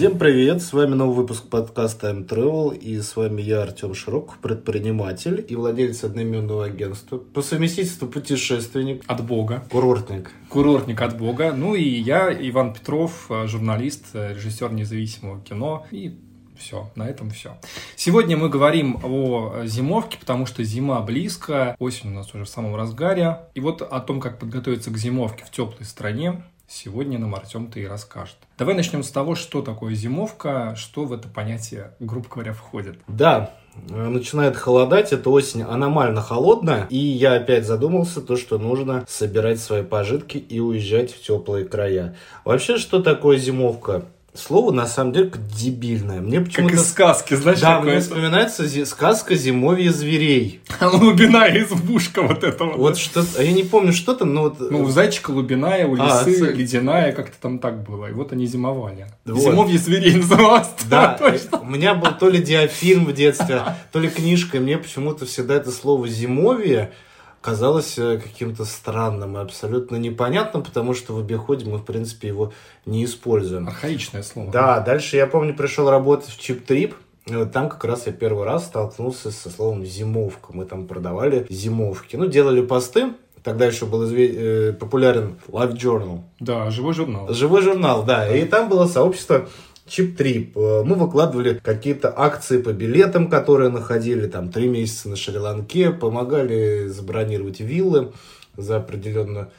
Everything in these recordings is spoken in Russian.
Всем привет, с вами новый выпуск подкаста Time Travel, и с вами я, Артем Широков, предприниматель и владелец одноименного агентства, по совместительству путешественник, От Бога. курортник. Курортник от Бога. Ну и я, Иван Петров, э, журналист, э, режиссер независимого кино. И все, на этом все. Сегодня мы говорим о зимовке, потому что зима близко, осень у нас уже в самом разгаре. И вот о том, как подготовиться к зимовке в теплой стране, сегодня нам Артем-то и расскажет. Давай начнем с того, что такое зимовка, что в это понятие, грубо говоря, входит. Да, э, начинает холодать, эта осень аномально холодная, и я опять задумался, то, что нужно собирать свои пожитки и уезжать в теплые края. Вообще, что такое зимовка? Слово, на самом деле, как дебильное. Мне Как почему-то... из сказки, знаешь, Да, мне вспоминается зи- сказка «Зимовье зверей». Лубиная избушка вот этого. Вот да? что а я не помню, что там, но вот... Ну, у зайчика лубиная, у А, лисы цель. ледяная, как-то там так было. И вот они зимовали. Вот. Зимовье зверей называлось. Да, э, у меня был то ли диафильм в детстве, то ли книжка, и мне почему-то всегда это слово «зимовье» казалось э, каким-то странным и абсолютно непонятным, потому что в обиходе мы, в принципе, его не используем. Архаичное слово. Да, дальше я помню, пришел работать в Чип Трип. и вот Там как раз я первый раз столкнулся со словом зимовка. Мы там продавали зимовки. Ну, делали посты. Тогда еще был изве- э, популярен Life Journal. Да, живой журнал. Живой журнал, да. И там было сообщество Чип Трип. Э, Мы выкладывали какие-то акции по билетам, которые находили там три месяца на Шри-Ланке, помогали забронировать виллы за определенное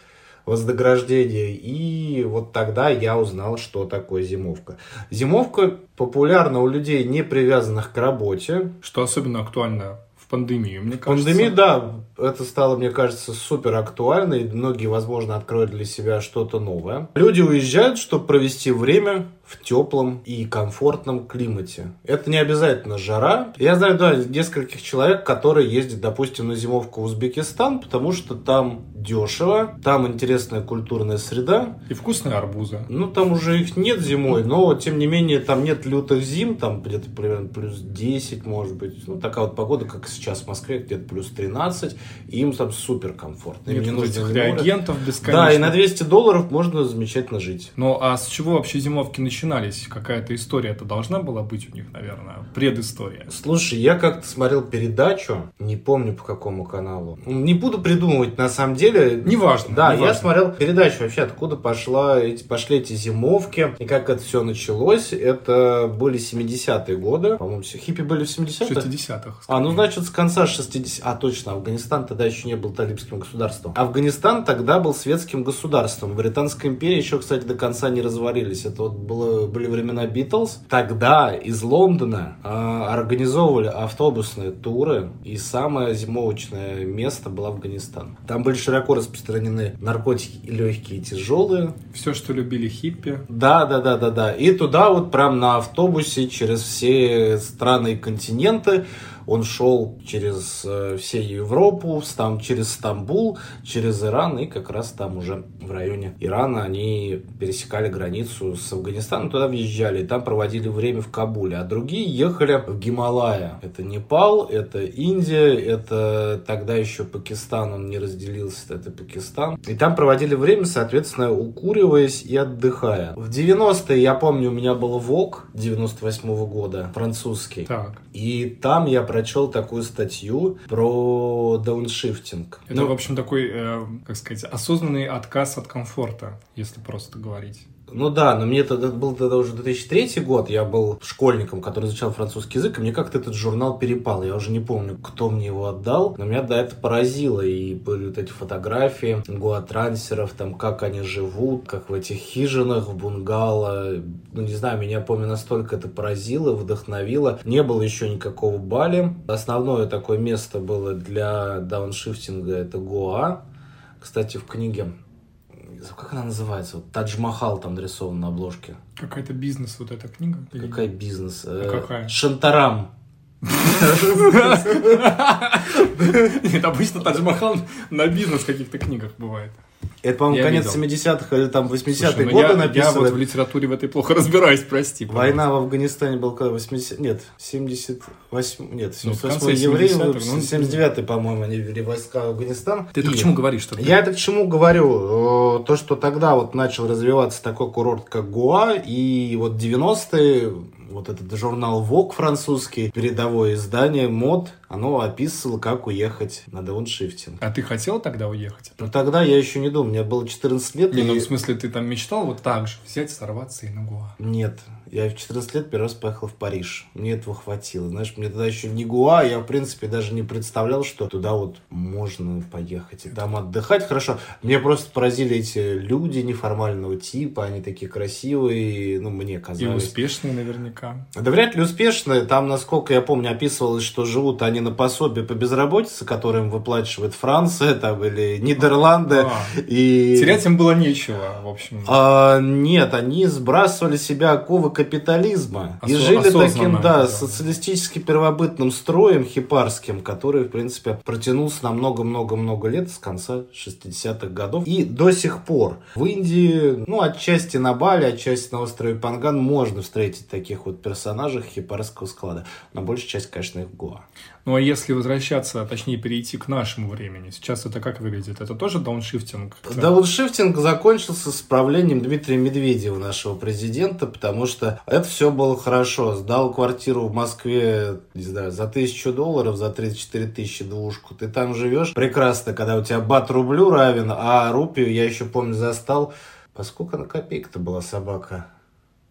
вознаграждение. И вот тогда я узнал, что такое зимовка. Зимовка популярна у людей, не привязанных к работе. Что особенно актуально в пандемию, мне кажется. Пандемия, да, это стало, мне кажется, супер актуально, и многие, возможно, откроют для себя что-то новое. Люди уезжают, чтобы провести время в теплом и комфортном климате. Это не обязательно жара. Я знаю, да, нескольких человек, которые ездят, допустим, на зимовку в Узбекистан, потому что там дешево, там интересная культурная среда, И вкусные арбузы. ну, там уже их нет зимой, но, тем не менее, там нет лютых зим, там где-то примерно плюс 10, может быть. Ну, такая вот погода, как сейчас в Москве, где-то плюс 13, и им там супер комфортно. Им не нужно реагентов бесконечно. Да, и на 200 долларов можно замечательно жить. Ну, а с чего вообще зимовки начинались? Какая-то история-то должна была быть у них, наверное, предыстория. Слушай, я как-то смотрел передачу, не помню по какому каналу. Не буду придумывать, на самом деле. Неважно. Да, я неважно. смотрел передачу вообще, откуда пошла, эти, пошли эти зимовки, и как это все началось. Это были 70-е годы. По-моему, все- хиппи были в 70-х? 60-х. А, ну значит, с конца 60 А, точно, Афганистан тогда еще не был талибским государством. Афганистан тогда был светским государством. Британская империя еще, кстати, до конца не развалились. Это вот было, были времена Битлз. Тогда из Лондона а, организовывали автобусные туры, и самое зимовочное место было Афганистан. Там были широко распространены наркотики и легкие, и тяжелые. Все, что любили хиппи. Да, да, да, да, да. И туда вот прям на автобусе через все страны и континенты он шел через э, всю Европу, там через Стамбул, через Иран, и как раз там уже в районе Ирана они пересекали границу с Афганистаном, туда въезжали, и там проводили время в Кабуле, а другие ехали в Гималая. Это Непал, это Индия, это тогда еще Пакистан, он не разделился, это Пакистан. И там проводили время, соответственно, укуриваясь и отдыхая. В 90-е, я помню, у меня был ВОК 98 года, французский. Так. И там я прочел такую статью про дауншифтинг. Это, Ну, в общем, такой, э, как сказать, осознанный отказ от комфорта, если просто говорить. Ну да, но мне тогда был тогда уже 2003 год, я был школьником, который изучал французский язык, и мне как-то этот журнал перепал. Я уже не помню, кто мне его отдал, но меня да, это поразило. И были вот эти фотографии гуатрансеров, там, как они живут, как в этих хижинах, в бунгало. Ну, не знаю, меня, помню, настолько это поразило, вдохновило. Не было еще никакого Бали. Основное такое место было для дауншифтинга, это Гоа. Кстати, в книге как она называется? Вот Тадж-Махал там нарисован на обложке. Какая-то бизнес вот эта книга? Или- Какая бизнес? Э, какая? Шантарам. Нет, обычно Тадж Махал на бизнес каких-то книгах бывает. Это, по-моему, Я конец видел. 70-х или там 80-е Слушай, ну годы я, я написано. вот в литературе в этой плохо разбираюсь, прости. Война в Афганистане была когда 80... Нет, 78... Нет, Ну, в 78 конце евреев, 70-х, ну, 79-й, по-моему, они ввели войска в Афганистан. Ты это И к чему говоришь? Что Я это к чему говорю? Э, То, что тогда вот начал развиваться такой курорт, как Гуа, и вот 90-е, вот этот журнал Vogue французский, передовое издание, мод, оно описывало, как уехать на дауншифтинг. А ты хотел тогда уехать? Но тогда я еще не думал, мне было 14 лет. Не, ну и- в смысле, ты там мечтал вот так же взять, сорваться и на Гуа? Нет, я в 14 лет первый раз поехал в Париж. Мне этого хватило. Знаешь, мне тогда еще не Гуа, я, в принципе, даже не представлял, что туда вот можно поехать и там отдыхать хорошо. Меня просто поразили эти люди неформального типа, они такие красивые, ну, мне И казалось. успешные наверняка. Да вряд ли успешные. Там, насколько я помню, описывалось, что живут они на пособие по безработице, которое им выплачивает Франция там, или Нидерланды. А, и... Терять им было нечего, в общем. А, нет, они сбрасывали себя оковы капитализма и Осо- жили осознанно, таким, да, да. социалистически первобытным строем хипарским, который, в принципе, протянулся на много-много-много лет с конца 60-х годов и до сих пор. В Индии, ну, отчасти на Бали, отчасти на острове Панган можно встретить таких вот персонажей хипарского склада, но большая часть, конечно, их в Гоа. Ну, а если возвращаться, точнее, перейти к нашему времени, сейчас это как выглядит? Это тоже дауншифтинг? Дауншифтинг закончился с правлением Дмитрия Медведева, нашего президента, потому что это все было хорошо. Сдал квартиру в Москве, не знаю, за тысячу долларов, за 34 тысячи двушку. Ты там живешь прекрасно, когда у тебя бат рублю равен, а рупию, я еще помню, застал. По сколько на копейка-то была собака?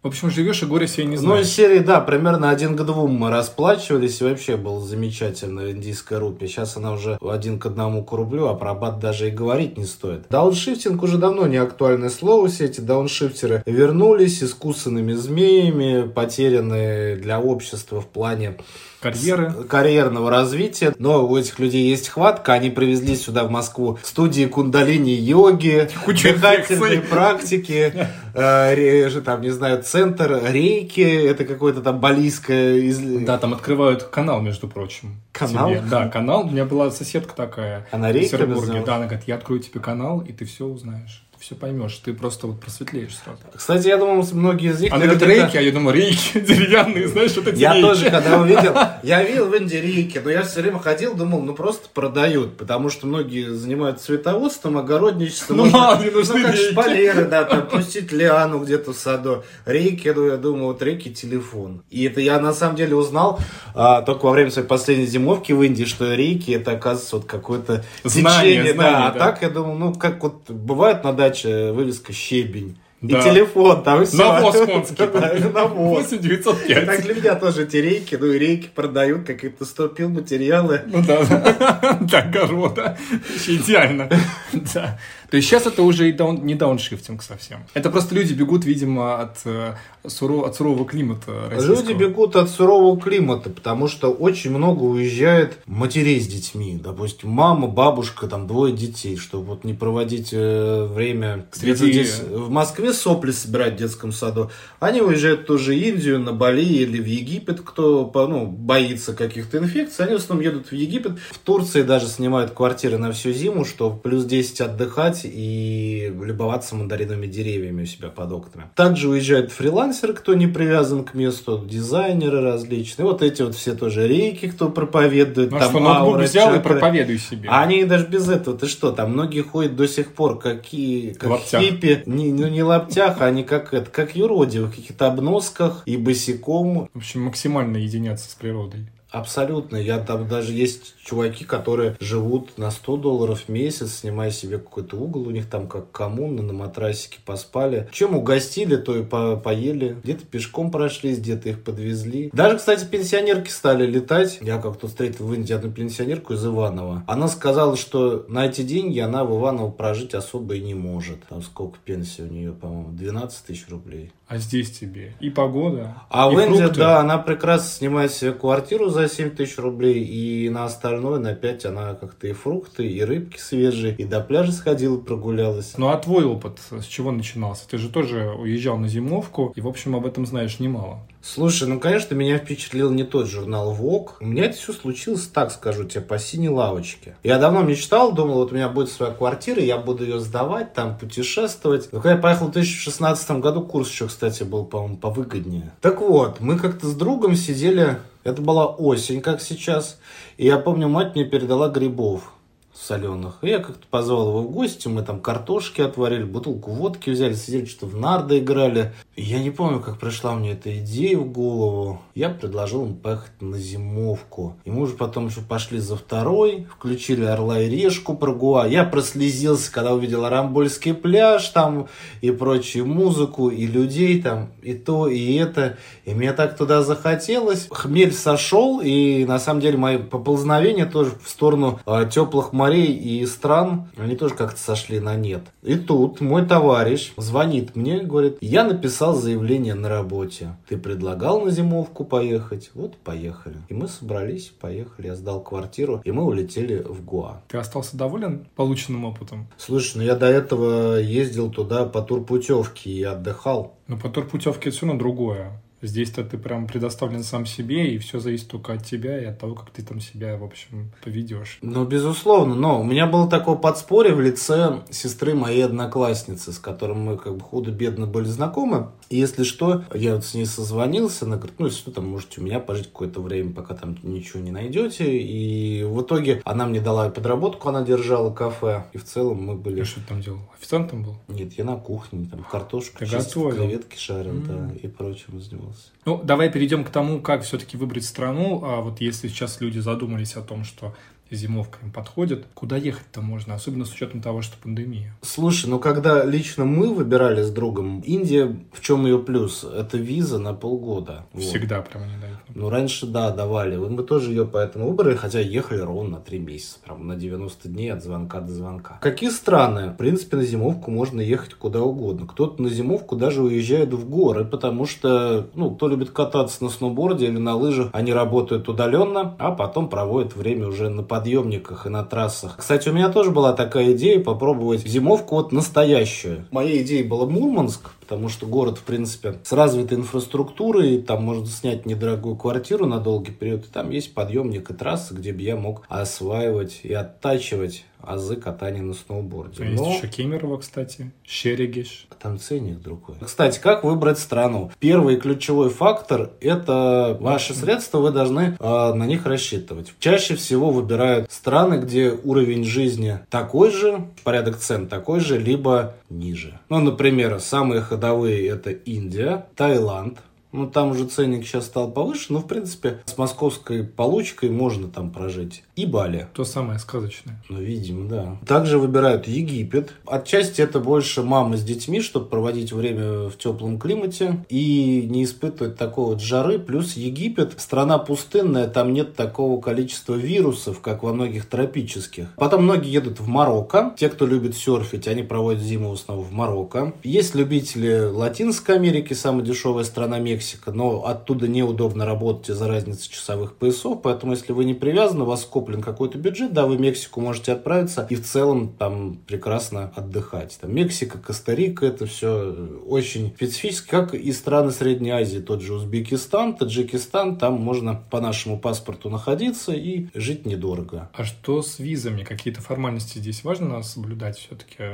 В общем, живешь и горе себе не Ну, знаешь. из серии, да, примерно один к двум мы расплачивались, и вообще была замечательная индийская рупия. Сейчас она уже один к одному к рублю, а про бат даже и говорить не стоит. Дауншифтинг уже давно не актуальное слово, все эти дауншифтеры вернулись искусанными змеями, потерянные для общества в плане Карьеры. карьерного развития. Но у этих людей есть хватка. Они привезли сюда, в Москву, студии кундалини-йоги, дыхательные практики, э, там, не знаю, центр рейки. Это какое-то там балийское... из- Да, там открывают канал, между прочим. Канал? тебе. Да, канал. У меня была соседка такая Она в рейки Петербурге. Да, она говорит, я открою тебе канал, и ты все узнаешь. Все поймешь. Ты просто вот просветлеешь сразу. Кстати, я думал, многие из них... Она говорит, наверняка- рейки, а я думаю, рейки деревянные, знаешь, вот эти Я рейки. тоже, когда увидел, я видел в Индии рейки, но я все время ходил, думал, ну просто продают, потому что многие занимаются цветоводством, огородничеством. Ну, Можно- мало ли нужны ну, как рейки. шпалеры, да, там пустить лиану где-то в саду. Рейки, ну, я думаю, вот рейки телефон. И это я на самом деле узнал а, только во время своей последней зимовки в Индии, что рейки это, оказывается, вот какое-то Знание, течение. знание, да. А да. так я думал, ну, как вот бывает на даче вывеска щебень. Да. И телефон, там все. Навоз конский. Навоз. 8 905. Так для меня тоже эти рейки, ну и рейки продают, какие-то стопил материалы. Ну да, да, да, огорода. Вообще идеально. Да. То есть сейчас это уже и даун- не дауншифтинг совсем. Это просто люди бегут, видимо, от, э, суро- от сурового климата российского. Люди бегут от сурового климата, потому что очень много уезжает матерей с детьми. Допустим, мама, бабушка, там двое детей, чтобы вот не проводить э, время Среди- здесь в Москве сопли собирать в детском саду. Они уезжают тоже в Индию, на Бали или в Египет, кто по- ну, боится каких-то инфекций. Они в основном едут в Египет. В Турции даже снимают квартиры на всю зиму, чтобы плюс 10 отдыхать и любоваться мандариновыми деревьями у себя под окнами. Также уезжают фрилансеры, кто не привязан к месту, дизайнеры различные. Вот эти вот все тоже рейки, кто проповедует. Ну а там что, ноутбук аура, взял и чакры. проповедуй себе. А они даже без этого, ты что, там многие ходят до сих пор, какие, как лаптях. хиппи, не, ну не лаптях, а они как это, как юродивы, в каких-то обносках и босиком. В общем, максимально единяться с природой. Абсолютно. Я там даже есть чуваки, которые живут на 100 долларов в месяц, снимая себе какой-то угол, у них там как коммуна, на матрасике поспали. Чем угостили, то и по поели. Где-то пешком прошлись, где-то их подвезли. Даже, кстати, пенсионерки стали летать. Я как-то встретил в Индии одну пенсионерку из Иванова. Она сказала, что на эти деньги она в Иваново прожить особо и не может. Там сколько пенсии у нее, по-моему, 12 тысяч рублей. А здесь тебе и погода, А и в Индии, фрукты. да, она прекрасно снимает себе квартиру за 7 тысяч рублей, и на остальное, на 5 она как-то и фрукты, и рыбки свежие, и до пляжа сходила, прогулялась. Ну а твой опыт с чего начинался? Ты же тоже уезжал на зимовку и, в общем, об этом знаешь немало. Слушай, ну, конечно, меня впечатлил не тот журнал Vogue. У меня это все случилось, так скажу тебе, по синей лавочке. Я давно мечтал, думал, вот у меня будет своя квартира, я буду ее сдавать, там путешествовать. Но когда я поехал в 2016 году, курс еще, кстати, был, по-моему, повыгоднее. Так вот, мы как-то с другом сидели, это была осень, как сейчас, и я помню, мать мне передала грибов соленых. Я как-то позвал его в гости, мы там картошки отварили, бутылку водки взяли, сидели, что в нарды играли. Я не помню, как пришла мне эта идея в голову. Я предложил ему поехать на зимовку. И мы уже потом еще пошли за второй, включили «Орла и решку» про Гуа. Я прослезился, когда увидел Рамбольский пляж там и прочую музыку, и людей там, и то, и это. И мне так туда захотелось. Хмель сошел, и на самом деле мои поползновения тоже в сторону э, теплых морей и стран, они тоже как-то сошли на нет. И тут мой товарищ звонит мне, говорит, я написал заявление на работе. Ты предлагал на зимовку поехать? Вот поехали. И мы собрались, поехали. Я сдал квартиру, и мы улетели в Гуа. Ты остался доволен полученным опытом? Слушай, ну я до этого ездил туда по турпутевке и отдыхал. Но по турпутевке это все равно другое. Здесь-то ты прям предоставлен сам себе, и все зависит только от тебя и от того, как ты там себя, в общем, поведешь. Ну, безусловно, но у меня было такое подспорье в лице сестры моей одноклассницы, с которой мы как бы худо-бедно были знакомы. И если что, я вот с ней созвонился, она говорит, ну, если что, там можете у меня пожить какое-то время, пока там ничего не найдете. И в итоге она мне дала подработку, она держала кафе, и в целом мы были... Что ты там делал? Официантом был? Нет, я на кухне, там картошку Ты чистил, готовил? креветки жарил, М. да, и прочим занимался. Ну, давай перейдем к тому, как все-таки выбрать страну. А вот если сейчас люди задумались о том, что зимовка им подходит, куда ехать-то можно, особенно с учетом того, что пандемия. Слушай, ну когда лично мы выбирали с другом, Индия, в чем ее плюс? Это виза на полгода. Вот. Всегда прям не дают. Ну, раньше, да, давали. Вот Мы тоже ее поэтому выбрали, хотя ехали ровно на 3 месяца. Прям на 90 дней от звонка до звонка. Какие страны? В принципе, на зимовку можно ехать куда угодно. Кто-то на зимовку даже уезжает в горы, потому что, ну, кто любит кататься на сноуборде или на лыжах, они работают удаленно, а потом проводят время уже на подъемниках и на трассах. Кстати, у меня тоже была такая идея попробовать зимовку вот настоящую. Моей идеей была Мурманск, потому что город, в принципе, с развитой инфраструктурой, там можно снять недорогую квартиру на долгий период, и там есть подъемник и трассы, где бы я мог осваивать и оттачивать азы катания на сноуборде. А Есть Но еще Кемерово, кстати, Щерегиш. там ценник другой. Кстати, как выбрать страну? Первый ключевой фактор – это ваши средства, вы должны э, на них рассчитывать. Чаще всего выбирают страны, где уровень жизни такой же, порядок цен такой же, либо ниже. Ну, например, самые ходовые – это Индия, Таиланд, ну, там уже ценник сейчас стал повыше, но, в принципе, с московской получкой можно там прожить. И Бали. То самое сказочное. Ну, видимо, да. Также выбирают Египет. Отчасти это больше мамы с детьми, чтобы проводить время в теплом климате и не испытывать такой вот жары. Плюс Египет, страна пустынная, там нет такого количества вирусов, как во многих тропических. Потом многие едут в Марокко. Те, кто любит серфить, они проводят зиму в основном в Марокко. Есть любители Латинской Америки, самая дешевая страна Мексика, но оттуда неудобно работать из-за разницы часовых поясов, поэтому если вы не привязаны, у вас скоплен какой-то бюджет, да, вы в Мексику можете отправиться и в целом там прекрасно отдыхать. Там Мексика, Коста-Рика, это все очень специфически, как и страны Средней Азии, тот же Узбекистан, Таджикистан, там можно по нашему паспорту находиться и жить недорого. А что с визами? Какие-то формальности здесь важно соблюдать все-таки,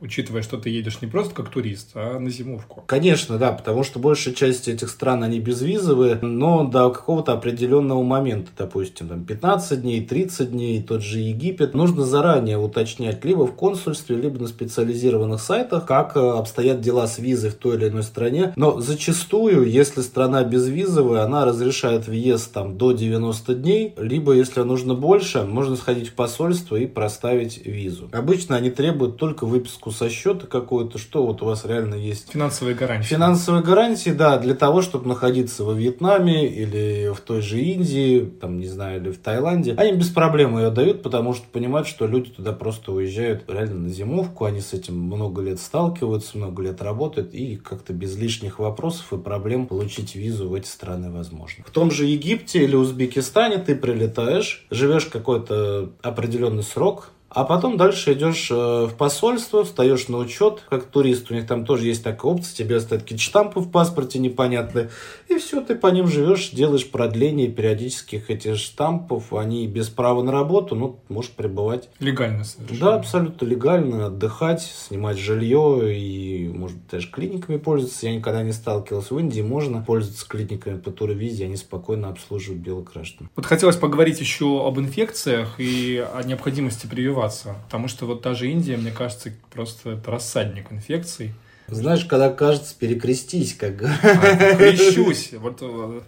учитывая, что ты едешь не просто как турист, а на зимовку? Конечно, да, потому что большая часть этих стран, они безвизовые, но до какого-то определенного момента, допустим, там 15 дней, 30 дней, тот же Египет, нужно заранее уточнять либо в консульстве, либо на специализированных сайтах, как э, обстоят дела с визой в той или иной стране. Но зачастую, если страна безвизовая, она разрешает въезд там до 90 дней, либо, если нужно больше, можно сходить в посольство и проставить визу. Обычно они требуют только выписку со счета какую-то, что вот у вас реально есть Финансовые гарантии. Финансовые гарантии, да, для того, чтобы находиться во Вьетнаме или в той же Индии, там, не знаю, или в Таиланде, они без проблем ее дают, потому что понимают, что люди туда просто уезжают реально на зимовку, они с этим много лет сталкиваются, много лет работают, и как-то без лишних вопросов и проблем получить визу в эти страны возможно. В том же Египте или Узбекистане ты прилетаешь, живешь какой-то определенный срок, А потом дальше идешь э, в посольство, встаешь на учет, как турист. У них там тоже есть такая опция, тебе оставят какие-то штампы в паспорте непонятные. И все, ты по ним живешь, делаешь продление периодических этих штампов. Они без права на работу, ну, можешь пребывать. Легально совершенно. Да, абсолютно легально, отдыхать, снимать жилье и, может даже клиниками пользоваться. Я никогда не сталкивался. В Индии можно пользоваться клиниками по туровизе, они спокойно обслуживают белых граждан. Вот хотелось поговорить еще об инфекциях и о необходимости прививаться, потому что вот та же Индия, мне кажется, просто это рассадник инфекций. Знаешь, когда кажется, перекрестись, как а, Крещусь. Вот... Э,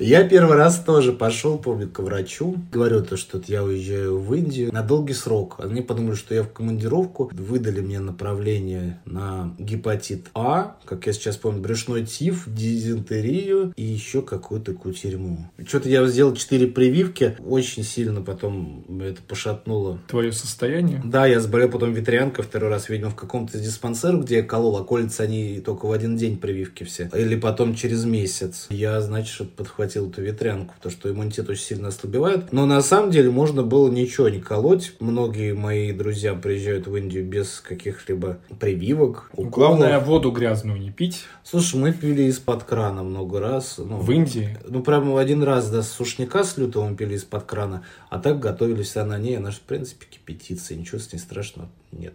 я первый раз тоже пошел, помню, к врачу. Говорю то, что я уезжаю в Индию на долгий срок. Они подумали, что я в командировку. Выдали мне направление на гепатит А, как я сейчас помню, брюшной тиф, дизентерию и еще какую-то кутерьму. Что-то я сделал 4 прививки. Очень сильно потом это пошатнуло. Твое состояние? Да, я заболел потом ветрянкой второй раз, видимо, в каком-то диспансере, где я колол колются они только в один день прививки все. Или потом через месяц. Я, значит, подхватил эту ветрянку, потому что иммунитет очень сильно ослабевает. Но на самом деле можно было ничего не колоть. Многие мои друзья приезжают в Индию без каких-либо прививок. Уколов. Главное, воду грязную не пить. Слушай, мы пили из-под крана много раз. Ну, в Индии? Ну, прямо один раз, да, с сушняка с лютого мы пили из-под крана, а так готовились на ней. Она же, в принципе, кипятится, ничего с ней страшного нет.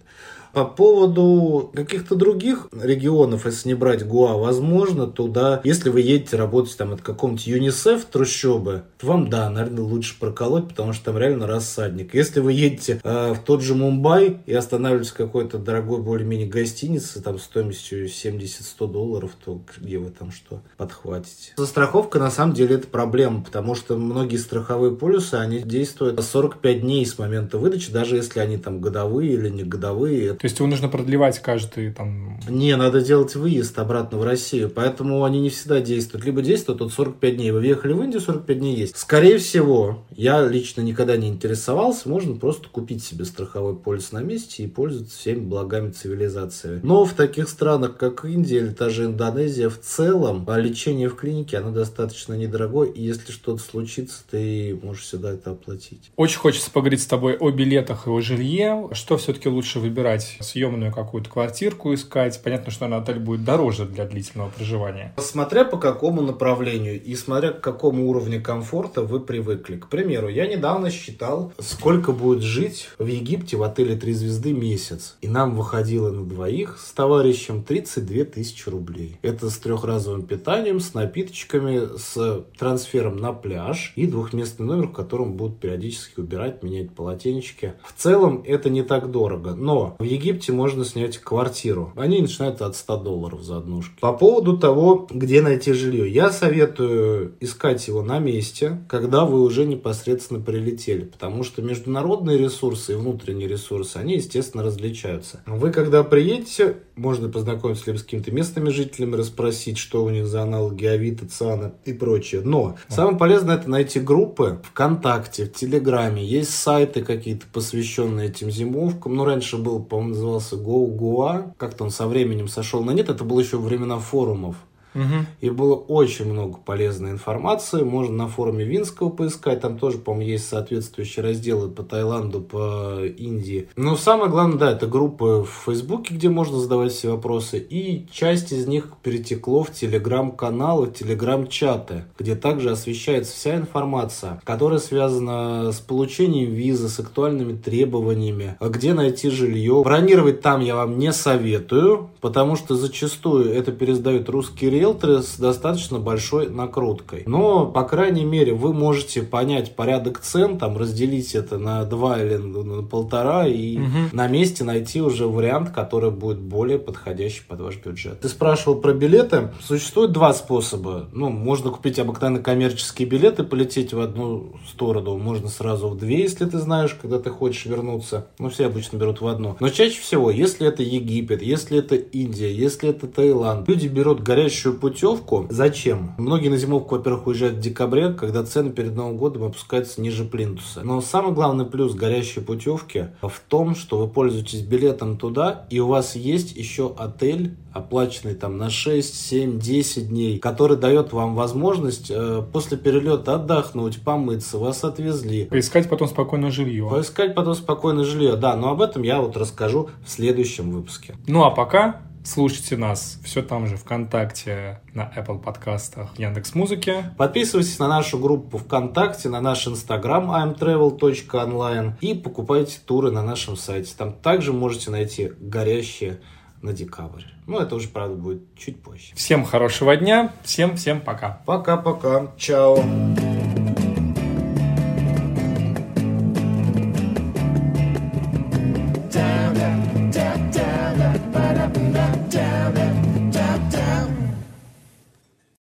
По поводу каких-то других регионов, если не брать Гуа, возможно, туда, если вы едете работать там от какого-нибудь ЮНИСЕФ трущобы, вам, да, наверное, лучше проколоть, потому что там реально рассадник. Если вы едете э, в тот же Мумбай и останавливаетесь в какой-то дорогой более-менее гостинице, там стоимостью 70-100 долларов, то где вы там что подхватите? Застраховка, на самом деле, это проблема, потому что многие страховые полюсы, они действуют 45 дней с момента выдачи, даже если они там годовые или не годовые. То есть его нужно продлевать каждый там... Не, надо делать выезд обратно в Россию, поэтому они не всегда действуют. Либо действуют тут 45 дней. Вы въехали в Индию, 45 дней есть. Скорее всего, я лично никогда не интересовался, можно просто купить себе страховой полис на месте и пользоваться всеми благами цивилизации. Но в таких странах, как Индия или та же Индонезия, в целом а лечение в клинике, оно достаточно недорогое, и если что-то случится, ты можешь всегда это оплатить. Очень хочется поговорить с тобой о билетах и о жилье. Что все-таки лучше выбирать? Съемную какую-то квартирку искать? Понятно, что на отель будет дороже для длительного проживания. Смотря по какому направлению и смотря к какому уровню комфорта вы привыкли. К примеру, я недавно считал, сколько будет жить в Египте в отеле «Три звезды» месяц. И нам выходило на двоих с товарищем 32 тысячи рублей. Это с трехразовым питанием, с напиточками, с трансфером на пляж и двухместный номер, в котором будут периодически убирать, менять полотенечки. В целом это не так дорого. Но в Египте можно снять квартиру. Они начинают от 100 долларов за однушки. По поводу того, где найти жилье. Я советую искать его на месте, когда вы уже непосредственно прилетели. Потому что международные ресурсы и внутренние ресурсы, они, естественно, различаются. Вы, когда приедете, можно познакомиться либо с какими-то местными жителями, расспросить, что у них за аналоги Авито, ЦАНа и прочее. Но самое полезное это найти группы ВКонтакте, в Телеграме. Есть сайты какие-то, посвященные этим зимовкам. Ну, раньше был, по-моему, назывался GoGoa. Как-то он со временем сошел на нет. Это было еще времена форумов. Угу. И было очень много полезной информации. Можно на форуме Винского поискать. Там тоже, по-моему, есть соответствующие разделы по Таиланду, по Индии. Но самое главное, да, это группы в Фейсбуке, где можно задавать все вопросы. И часть из них перетекло в телеграм-каналы, телеграм-чаты, где также освещается вся информация, которая связана с получением визы, с актуальными требованиями, где найти жилье. Бронировать там я вам не советую, потому что зачастую это пересдают русские риэлторы с достаточно большой накруткой. Но, по крайней мере, вы можете понять порядок цен, там разделить это на два или на полтора и угу. на месте найти уже вариант, который будет более подходящий под ваш бюджет. Ты спрашивал про билеты. Существует два способа. Ну, можно купить обыкновенно коммерческие билеты, полететь в одну сторону, можно сразу в две, если ты знаешь, когда ты хочешь вернуться. Ну, все обычно берут в одну. Но чаще всего, если это Египет, если это Индия, если это Таиланд, люди берут горящую горящую путевку. Зачем? Многие на зимовку, во-первых, уезжают в декабре, когда цены перед Новым годом опускаются ниже плинтуса. Но самый главный плюс горящей путевки в том, что вы пользуетесь билетом туда, и у вас есть еще отель, оплаченный там на 6, 7, 10 дней, который дает вам возможность э, после перелета отдохнуть, помыться, вас отвезли. Поискать потом спокойное жилье. Поискать потом спокойное жилье, да, но об этом я вот расскажу в следующем выпуске. Ну а пока Слушайте нас все там же ВКонтакте, на Apple подкастах, Яндекс Музыке. Подписывайтесь на нашу группу ВКонтакте, на наш инстаграм imtravel.online и покупайте туры на нашем сайте. Там также можете найти горящие на декабрь. Ну, это уже, правда, будет чуть позже. Всем хорошего дня, всем-всем пока. Пока-пока, чао.